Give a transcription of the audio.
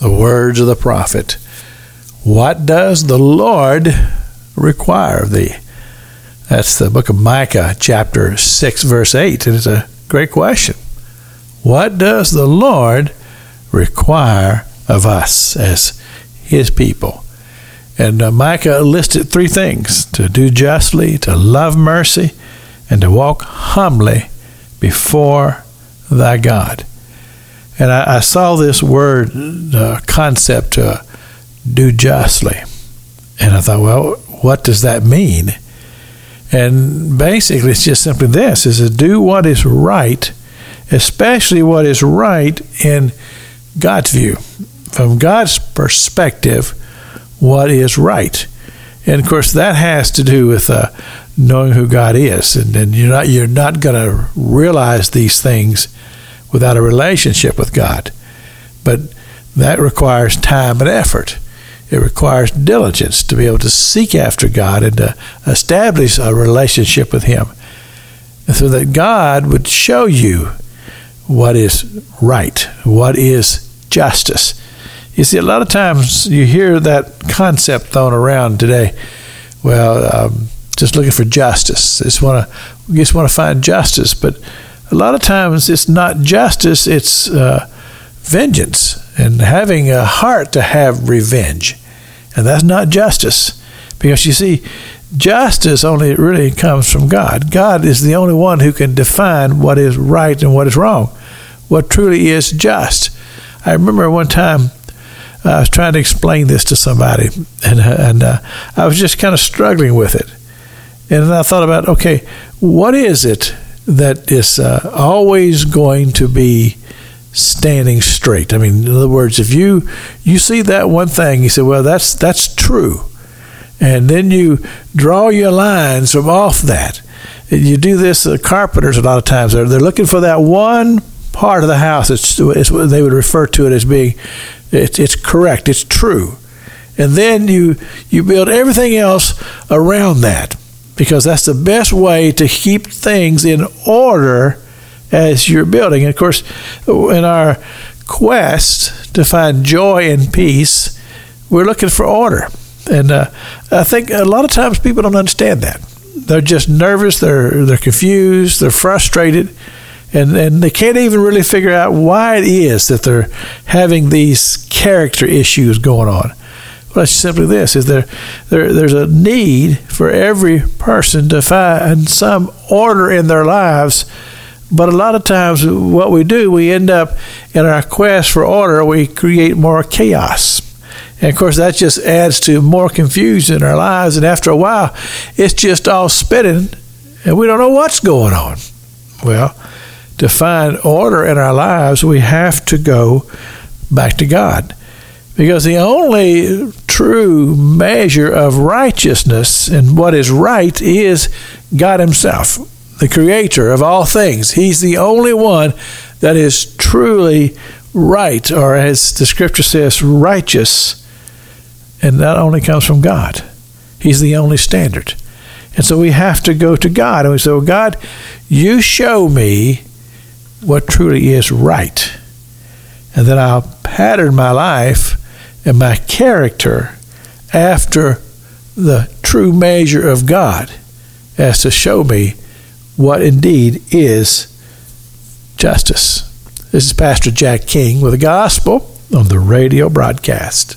The words of the prophet. What does the Lord require of thee? That's the book of Micah, chapter 6, verse 8. And it's a great question. What does the Lord require of us as his people? And uh, Micah listed three things to do justly, to love mercy, and to walk humbly before thy God. And I, I saw this word uh, concept, uh, do justly. And I thought, well, what does that mean? And basically, it's just simply this: is to do what is right, especially what is right in God's view, from God's perspective, what is right. And of course, that has to do with uh, knowing who God is, and, and you're not you're not going to realize these things without a relationship with God. But that requires time and effort. It requires diligence to be able to seek after God and to establish a relationship with Him so that God would show you what is right, what is justice. You see, a lot of times you hear that concept thrown around today. Well, um, just looking for justice. Just want to just want to find justice, but a lot of times it's not justice; it's uh, vengeance and having a heart to have revenge, and that's not justice. Because you see, justice only really comes from God. God is the only one who can define what is right and what is wrong, what truly is just. I remember one time I was trying to explain this to somebody, and and uh, I was just kind of struggling with it. And I thought about, okay, what is it that is uh, always going to be standing straight? I mean, in other words, if you you see that one thing, you say, well, that's that's true, and then you draw your lines from off that. You do this. Uh, carpenters a lot of times they're they're looking for that one part of the house. It's, it's they would refer to it as being it's, it's correct. It's true. And then you you build everything else around that because that's the best way to keep things in order as you're building. And of course, in our quest to find joy and peace, we're looking for order. And uh, I think a lot of times people don't understand that. They're just nervous, they're, they're confused, they're frustrated, and, and they can't even really figure out why it is that they're having these character issues going on. It's simply this: is there, there there's a need for every person to find some order in their lives. But a lot of times, what we do, we end up in our quest for order, we create more chaos. And of course, that just adds to more confusion in our lives. And after a while, it's just all spinning, and we don't know what's going on. Well, to find order in our lives, we have to go back to God. Because the only true measure of righteousness and what is right is God Himself, the Creator of all things. He's the only one that is truly right, or as the Scripture says, righteous. And that only comes from God. He's the only standard. And so we have to go to God and we say, well, God, you show me what truly is right. And then I'll pattern my life and my character after the true measure of God as to show me what indeed is justice. This is Pastor Jack King with the gospel on the radio broadcast.